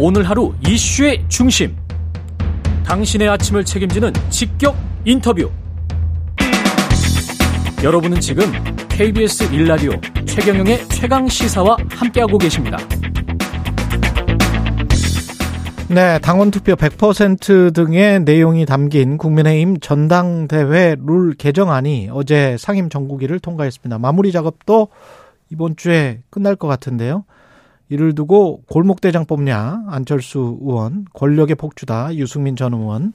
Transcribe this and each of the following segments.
오늘 하루 이슈의 중심. 당신의 아침을 책임지는 직격 인터뷰. 여러분은 지금 KBS 일라디오 최경영의 최강 시사와 함께하고 계십니다. 네, 당원 투표 100% 등의 내용이 담긴 국민의힘 전당대회 룰 개정안이 어제 상임 정국위를 통과했습니다. 마무리 작업도 이번 주에 끝날 것 같은데요. 이를 두고 골목대장 뽑냐 안철수 의원 권력의 폭주다 유승민 전 의원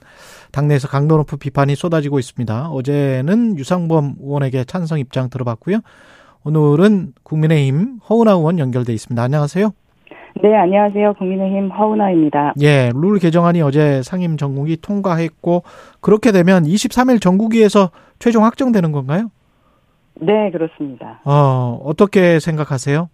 당내에서 강도 높은 비판이 쏟아지고 있습니다. 어제는 유상범 의원에게 찬성 입장 들어봤고요. 오늘은 국민의힘 허은하 의원 연결돼 있습니다. 안녕하세요. 네, 안녕하세요. 국민의힘 허은하입니다. 예, 룰 개정안이 어제 상임 전국이 통과했고 그렇게 되면 23일 전국위에서 최종 확정되는 건가요? 네, 그렇습니다. 어, 어떻게 생각하세요?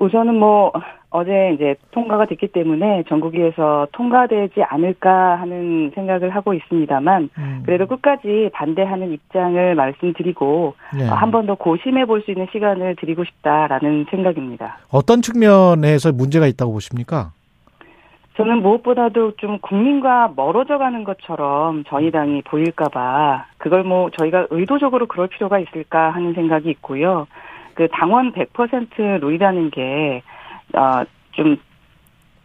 우선은 뭐 어제 이제 통과가 됐기 때문에 전국위에서 통과되지 않을까 하는 생각을 하고 있습니다만 음. 그래도 끝까지 반대하는 입장을 말씀드리고 네. 한번 더 고심해 볼 수 있는 시간을 드리고 싶다라는 생각입니다. 어떤 측면에서 문제가 있다고 보십니까? 저는 무엇보다도 좀 국민과 멀어져 가는 것처럼 저희 당이 보일까봐 그걸 뭐 저희가 의도적으로 그럴 필요가 있을까 하는 생각이 있고요. 그 당원 100% 룰이라는 게, 어, 좀,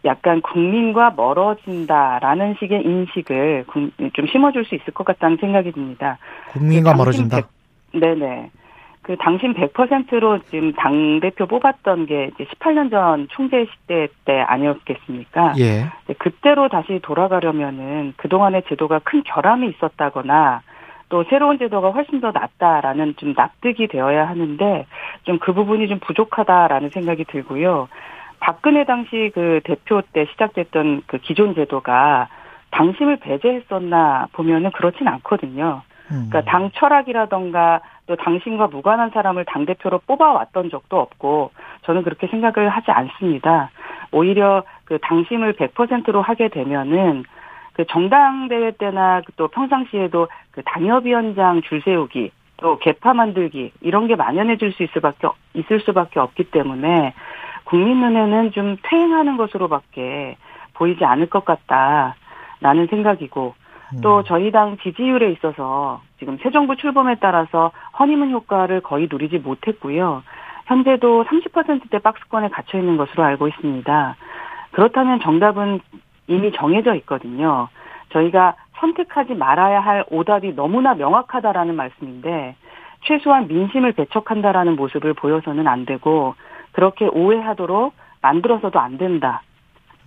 약간 국민과 멀어진다라는 식의 인식을 좀 심어줄 수 있을 것 같다는 생각이 듭니다. 국민과 그 멀어진다? 100, 네네. 그 당신 100%로 지금 당대표 뽑았던 게 이제 18년 전 총재 시대 때 아니었겠습니까? 예. 그때로 다시 돌아가려면은 그동안의 제도가 큰 결함이 있었다거나 또 새로운 제도가 훨씬 더 낫다라는 좀 납득이 되어야 하는데 좀 그 부분이 좀 부족하다라는 생각이 들고요. 박근혜 당시 그 대표 때 시작됐던 그 기존 제도가 당심을 배제했었나 보면은 그렇진 않거든요. 그러니까 음. 당 철학이라던가 또 당신과 무관한 사람을 당 대표로 뽑아왔던 적도 없고 저는 그렇게 생각을 하지 않습니다. 오히려 그 당심을 100%로 하게 되면은 그 정당대회 때나 또 평상시에도 그 당협위원장 줄 세우기 또 개파 만들기 이런 게 만연해질 수 있을 수밖에 있을 수밖에 없기 때문에 국민 눈에는 좀 퇴행하는 것으로밖에 보이지 않을 것 같다라는 생각이고 또 음. 저희 당 지지율에 있어서 지금 새 정부 출범에 따라서 허니문 효과를 거의 누리지 못했고요. 현재도 30%대 박스권에 갇혀 있는 것으로 알고 있습니다. 그렇다면 정답은 이미 정해져 있거든요. 저희가 선택하지 말아야 할 오답이 너무나 명확하다라는 말씀인데 최소한 민심을 배척한다라는 모습을 보여서는 안 되고 그렇게 오해하도록 만들어서도 안 된다.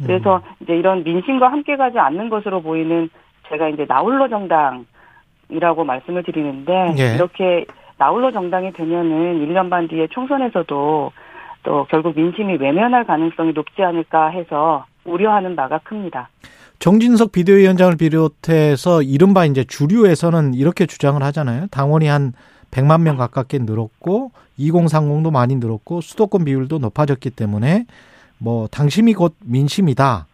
그래서 음. 이제 이런 민심과 함께 가지 않는 것으로 보이는 제가 이제 나홀로 정당이라고 말씀을 드리는데 예. 이렇게 나홀로 정당이 되면은 1년 반 뒤에 총선에서도 또 결국 민심이 외면할 가능성이 높지 않을까 해서 우려하는 바가 큽니다. 정진석 비대위원장을 비롯해서 이른바 이제 주류에서는 이렇게 주장을 하잖아요. 당원이 한 100만 명 가깝게 늘었고 2030도 많이 늘었고 수도권 비율도 높아졌기 때문에 뭐 당심이 곧 민심이다.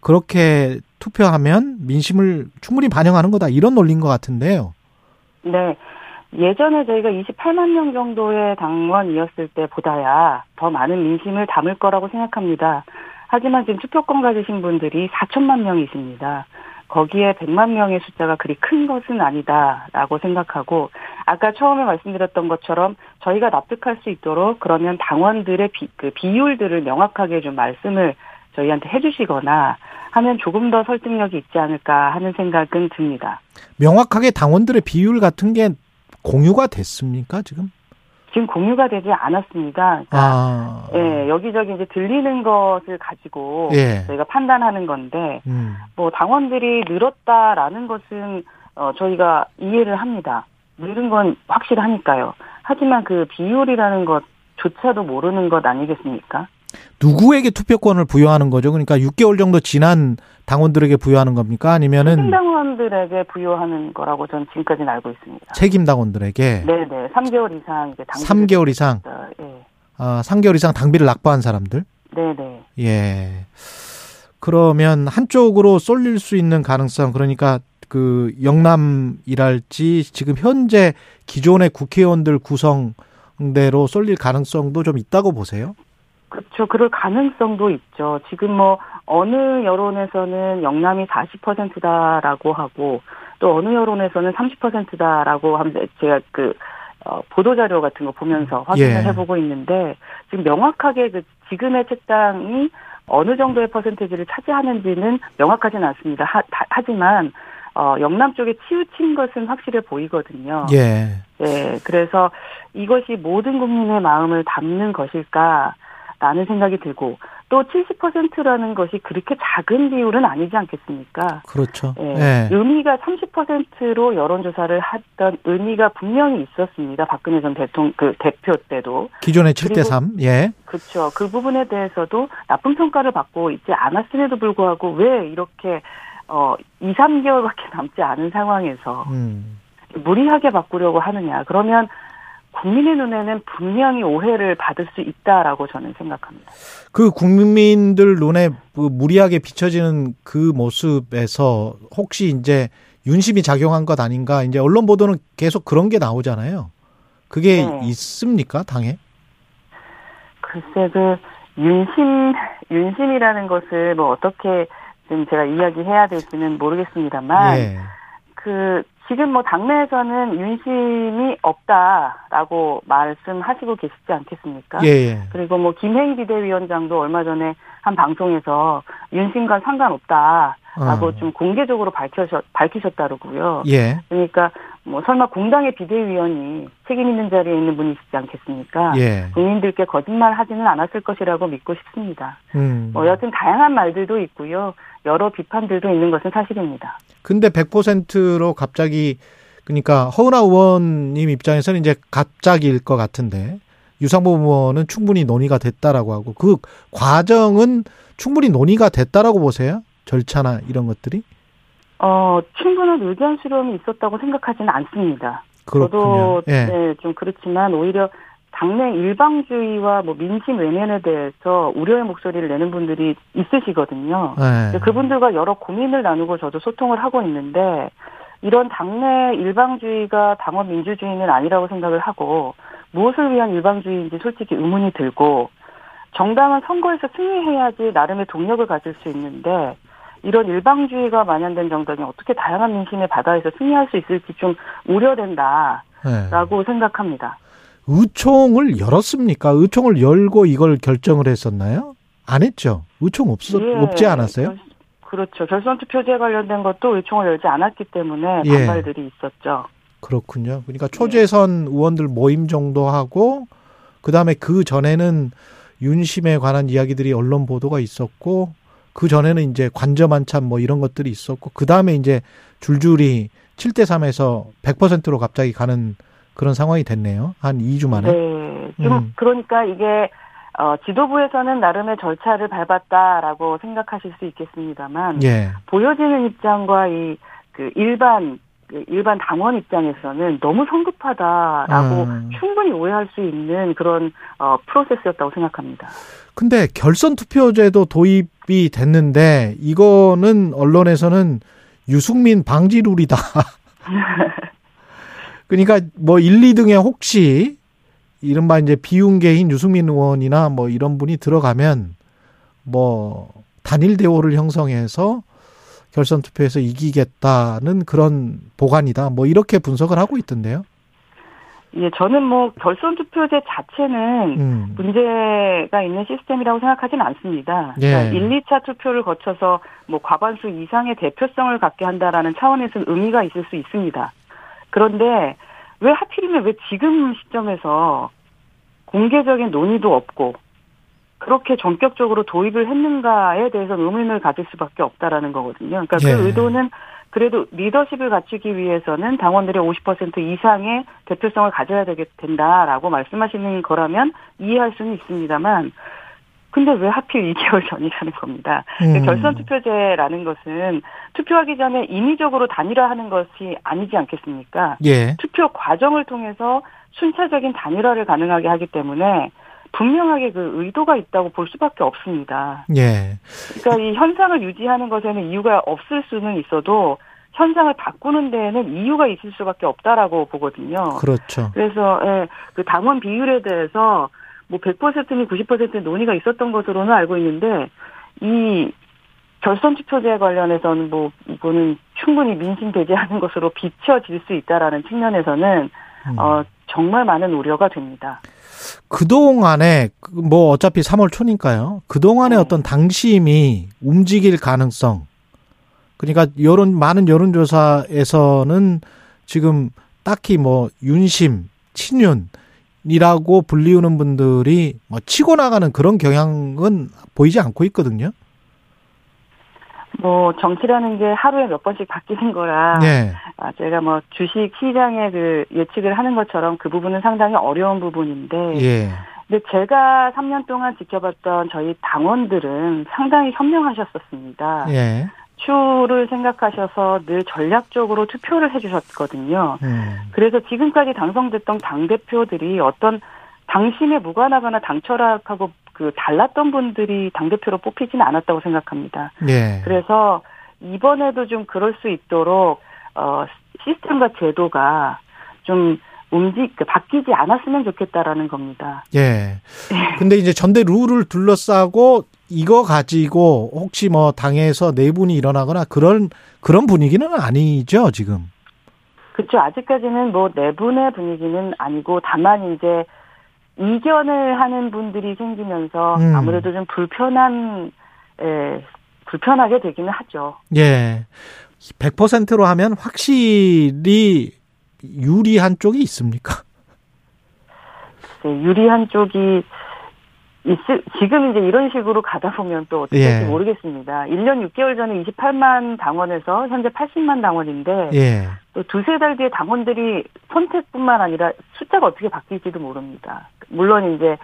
그렇게 투표하면 민심을 충분히 반영하는 거다. 이런 논리인 것 같은데요. 네. 예전에 저희가 28만 명 정도의 당원이었을 때보다야 더 많은 민심을 담을 거라고 생각합니다. 하지만 지금 투표권 가지신 분들이 4천만 명이십니다. 거기에 100만 명의 숫자가 그리 큰 것은 아니다라고 생각하고 아까 처음에 말씀드렸던 것처럼 저희가 납득할 수 있도록 그러면 당원들의 비, 그 비율들을 명확하게 좀 말씀을 저희한테 해주시거나 하면 조금 더 설득력이 있지 않을까 하는 생각은 듭니다. 명확하게 당원들의 비율 같은 게 공유가 됐습니까 지금? 지금 공유가 되지 않았습니다. 그러니까 아. 예, 여기저기 이제 들리는 것을 가지고 예. 저희가 판단하는 건데 음. 뭐 당원들이 늘었다라는 것은 어 저희가 이해를 합니다. 늘은 건 확실하니까요. 하지만 그 비율이라는 것조차도 모르는 것 아니겠습니까? 누구에게 투표권을 부여하는 거죠? 그러니까 6개월 정도 지난 당원들에게 부여하는 겁니까? 아니면은 책임 당원들에게 부여하는 거라고 저는 지금까지는 알고 있습니다. 책임 당원들에게 네, 네. 3개월 이상 이제 당 3개월 이상. 예. 아, 3개월 이상 당비를 납부한 사람들? 네, 네. 예. 그러면 한쪽으로 쏠릴 수 있는 가능성 그러니까 그 영남이랄지 지금 현재 기존의 국회의원들 구성대로 쏠릴 가능성도 좀 있다고 보세요? 그렇죠. 그럴 가능성도 있죠. 지금 뭐 어느 여론에서는 영남이 40%다라고 하고 또 어느 여론에서는 30%다라고 하면서 제가 그 어, 보도 자료 같은 거 보면서 확인을 예. 해보고 있는데 지금 명확하게 그 지금의 책당이 어느 정도의 퍼센테이지를 차지하는지는 명확하지는 않습니다. 하, 하지만 어, 영남 쪽에 치우친 것은 확실해 보이거든요. 예. 네, 그래서 이것이 모든 국민의 마음을 담는 것일까 라는 생각이 들고 또 70%라는 것이 그렇게 작은 비율은 아니지 않겠습니까? 그렇죠. 예, 예. 의미가 30%로 여론조사를 했던 의미가 분명히 있었습니다. 박근혜 전 대통령 그 대표 때도 기존의 7대 그리고- 3. 예. 그렇죠. 그 부분에 대해서도 나쁜 평가를 받고 있지 않았음에도 불구하고 왜 이렇게 어 2, 3개월밖에 남지 않은 상황에서 음. 무리하게 바꾸려고 하느냐. 그러면 국민의 눈에는 분명히 오해를 받을 수 있다라고 저는 생각합니다. 그 국민들 눈에 그 무리하게 비춰지는 그 모습에서 혹시 이제 윤심이 작용한 것 아닌가? 이제 언론 보도는 계속 그런 게 나오잖아요. 그게 네. 있습니까? 당에? 글쎄 그 윤심 윤심이라는 것을 뭐 어떻게 지금 제가 이야기해야 될지는 모르겠습니다만 예. 그 지금 뭐 당내에서는 윤심이 없다라고 말씀하시고 계시지 않겠습니까? 예, 예. 그리고 뭐 김혜희 비대위원장도 얼마 전에 한 방송에서 윤심과 상관없다라고 어. 좀 공개적으로 밝히셨 밝히셨다고요. 예. 그러니까 뭐 설마 공당의 비대위원이 책임 있는 자리에 있는 분이시지 않겠습니까? 예. 국민들께 거짓말 하지는 않았을 것이라고 믿고 싶습니다. 음. 뭐 여튼 다양한 말들도 있고요. 여러 비판들도 있는 것은 사실입니다. 근데 100%로 갑자기 그러니까 허은하 의원님 입장에서는 이제 갑자기일 것 같은데 유상보 의원은 충분히 논의가 됐다라고 하고 그 과정은 충분히 논의가 됐다라고 보세요? 절차나 이런 것들이? 어, 충분한 의견 수렴이 있었다고 생각하지는 않습니다. 그렇군요. 저도 예. 네, 좀 그렇지만 오히려 당내 일방주의와 뭐 민심 외면에 대해서 우려의 목소리를 내는 분들이 있으시거든요. 예. 그분들과 여러 고민을 나누고 저도 소통을 하고 있는데 이런 당내 일방주의가 당원 민주주의는 아니라고 생각을 하고 무엇을 위한 일방주의인지 솔직히 의문이 들고 정당은 선거에서 승리해야지 나름의 동력을 가질 수 있는데 이런 일방주의가 만연된 정당이 어떻게 다양한 민심의 바다에서 승리할 수 있을지 좀 우려된다라고 예. 생각합니다. 의총을 열었습니까? 의총을 열고 이걸 결정을 했었나요? 안 했죠. 의총 없었 예, 없지 않았어요? 결- 그렇죠. 결선 투표제 관련된 것도 의총을 열지 않았기 때문에 예. 반발들이 있었죠. 그렇군요. 그러니까 초재선 의원들 모임 정도 하고 그다음에 그 전에는 윤심에 관한 이야기들이 언론 보도가 있었고 그 전에는 이제 관점 한참 뭐 이런 것들이 있었고 그 다음에 이제 줄줄이 7대 3에서 100%로 갑자기 가는 그런 상황이 됐네요. 한 2주 만에. 네. 좀 음. 그러니까 이게 어, 지도부에서는 나름의 절차를 밟았다라고 생각하실 수 있겠습니다만 예. 보여지는 입장과 이 그 일반 그 일반 당원 입장에서는 너무 성급하다라고 음. 충분히 오해할 수 있는 그런 어, 프로세스였다고 생각합니다. 근데 결선 투표제도 도입 이 됐는데 이거는 언론에서는 유승민 방지 룰이다. 그러니까 뭐 1, 2등에 혹시 이른바 이제 비운계인 유승민 의원이나 뭐 이런 분이 들어가면 뭐 단일 대오를 형성해서 결선 투표에서 이기겠다는 그런 보관이다. 뭐 이렇게 분석을 하고 있던데요. 예, 저는 뭐 결선 투표제 자체는 음. 문제가 있는 시스템이라고 생각하지는 않습니다. 예. 그러니까 1, 2차 투표를 거쳐서 뭐 과반수 이상의 대표성을 갖게 한다라는 차원에서 의미가 있을 수 있습니다. 그런데 왜 하필이면 왜 지금 시점에서 공개적인 논의도 없고 그렇게 전격적으로 도입을 했는가에 대해서 의문을 가질 수밖에 없다라는 거거든요. 그러니까 예. 그 의도는 그래도 리더십을 갖추기 위해서는 당원들의 50% 이상의 대표성을 가져야 되게 된다라고 말씀하시는 거라면 이해할 수는 있습니다만 근데 왜 하필 2개월 전이라는 겁니다. 음. 결선 투표제라는 것은 투표하기 전에 인위적으로 단일화하는 것이 아니지 않겠습니까? 예. 투표 과정을 통해서 순차적인 단일화를 가능하게 하기 때문에 분명하게 그 의도가 있다고 볼 수밖에 없습니다. 예. 그러니까 이 현상을 유지하는 것에는 이유가 없을 수는 있어도 현상을 바꾸는 데에는 이유가 있을 수밖에 없다라고 보거든요. 그렇죠. 그래서 예, 그 당원 비율에 대해서 뭐 100%니 90% 논의가 있었던 것으로는 알고 있는데 이 결선 투표제 관련해서는 뭐 이거는 충분히 민심 배제하는 것으로 비춰질 수 있다라는 측면에서는 음. 어 정말 많은 우려가 됩니다. 그동안에 뭐 어차피 3월 초니까요. 그동안에 네. 어떤 당심이 움직일 가능성 그러니까 여론 많은 여론 조사에서는 지금 딱히 뭐 윤심, 친윤이라고 불리우는 분들이 뭐 치고 나가는 그런 경향은 보이지 않고 있거든요. 뭐 정치라는 게 하루에 몇 번씩 바뀌는 거라 네. 아, 제가 뭐 주식 시장의 그 예측을 하는 것처럼 그 부분은 상당히 어려운 부분인데 예. 근데 제가 3년 동안 지켜봤던 저희 당원들은 상당히 현명하셨었습니다. 예. 추를 생각하셔서 늘 전략적으로 투표를 해주셨거든요. 음. 그래서 지금까지 당선됐던 당 대표들이 어떤 당심에 무관하거나 당철학하고 그 달랐던 분들이 당 대표로 뽑히지는 않았다고 생각합니다. 예. 그래서 이번에도 좀 그럴 수 있도록 어 시스템과 제도가 좀 움직 그 바뀌지 않았으면 좋겠다라는 겁니다. 예. 근데 이제 전대 룰을 둘러싸고 이거 가지고 혹시 뭐 당에서 내분이 일어나거나 그런 그런 분위기는 아니죠 지금. 그렇죠. 아직까지는 뭐 내분의 분위기는 아니고 다만 이제 이견을 하는 분들이 생기면서 음. 아무래도 좀 불편한 에, 불편하게 되기는 하죠. 예. 100%로 하면 확실히 유리한 쪽이 있습니까? 네, 유리한 쪽이 지금 이제 이런 식으로 가다 보면 또 어떻게 될지 예. 모르겠습니다. 1년 6개월 전에 28만 당원에서 현재 80만 당원인데 예. 또 두세 달 뒤에 당원들이 선택뿐만 아니라 숫자가 어떻게 바뀔지도 모릅니다. 물론 이제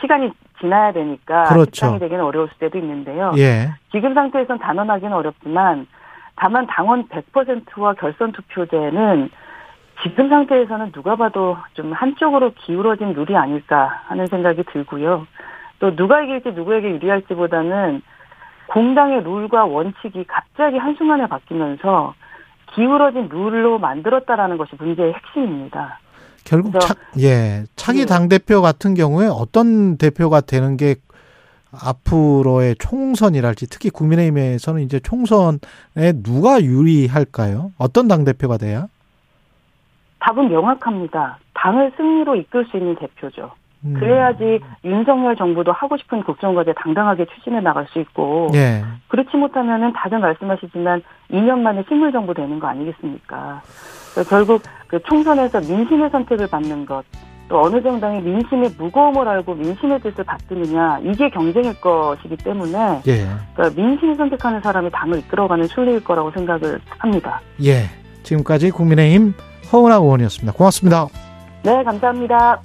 시간이 지나야 되니까 그렇죠. 집상이 되기는 어려울 때도 있는데요. 예. 지금 상태에선 단언하기는 어렵지만 다만 당원 100%와 결선 투표제는 지금 상태에서는 누가 봐도 좀 한쪽으로 기울어진 룰이 아닐까 하는 생각이 들고요. 또 누가 이길지 누구에게 유리할지보다는 공당의 룰과 원칙이 갑자기 한순간에 바뀌면서 기울어진 룰로 만들었다라는 것이 문제의 핵심입니다. 결국 차, 예 차기 네. 당 대표 같은 경우에 어떤 대표가 되는 게 앞으로의 총선이랄지 특히 국민의힘에서는 이제 총선에 누가 유리할까요? 어떤 당 대표가 돼야? 답은 명확합니다. 당을 승리로 이끌 수 있는 대표죠. 음. 그래야지 윤석열 정부도 하고 싶은 국정과제 당당하게 추진해 나갈 수 있고 예. 그렇지 못하면은 다들 말씀하시지만 2년 만에 식물 정부 되는 거 아니겠습니까? 결국 그 총선에서 민심의 선택을 받는 것, 또 어느 정당이 민심의 무거움을 알고 민심의 뜻을 받드느냐 이게 경쟁일 것이기 때문에 예. 그러니까 민심을 선택하는 사람이 당을 이끌어가는 순리일 거라고 생각을 합니다. 예, 지금까지 국민의힘 허은하 의원이었습니다. 고맙습니다. 네, 감사합니다.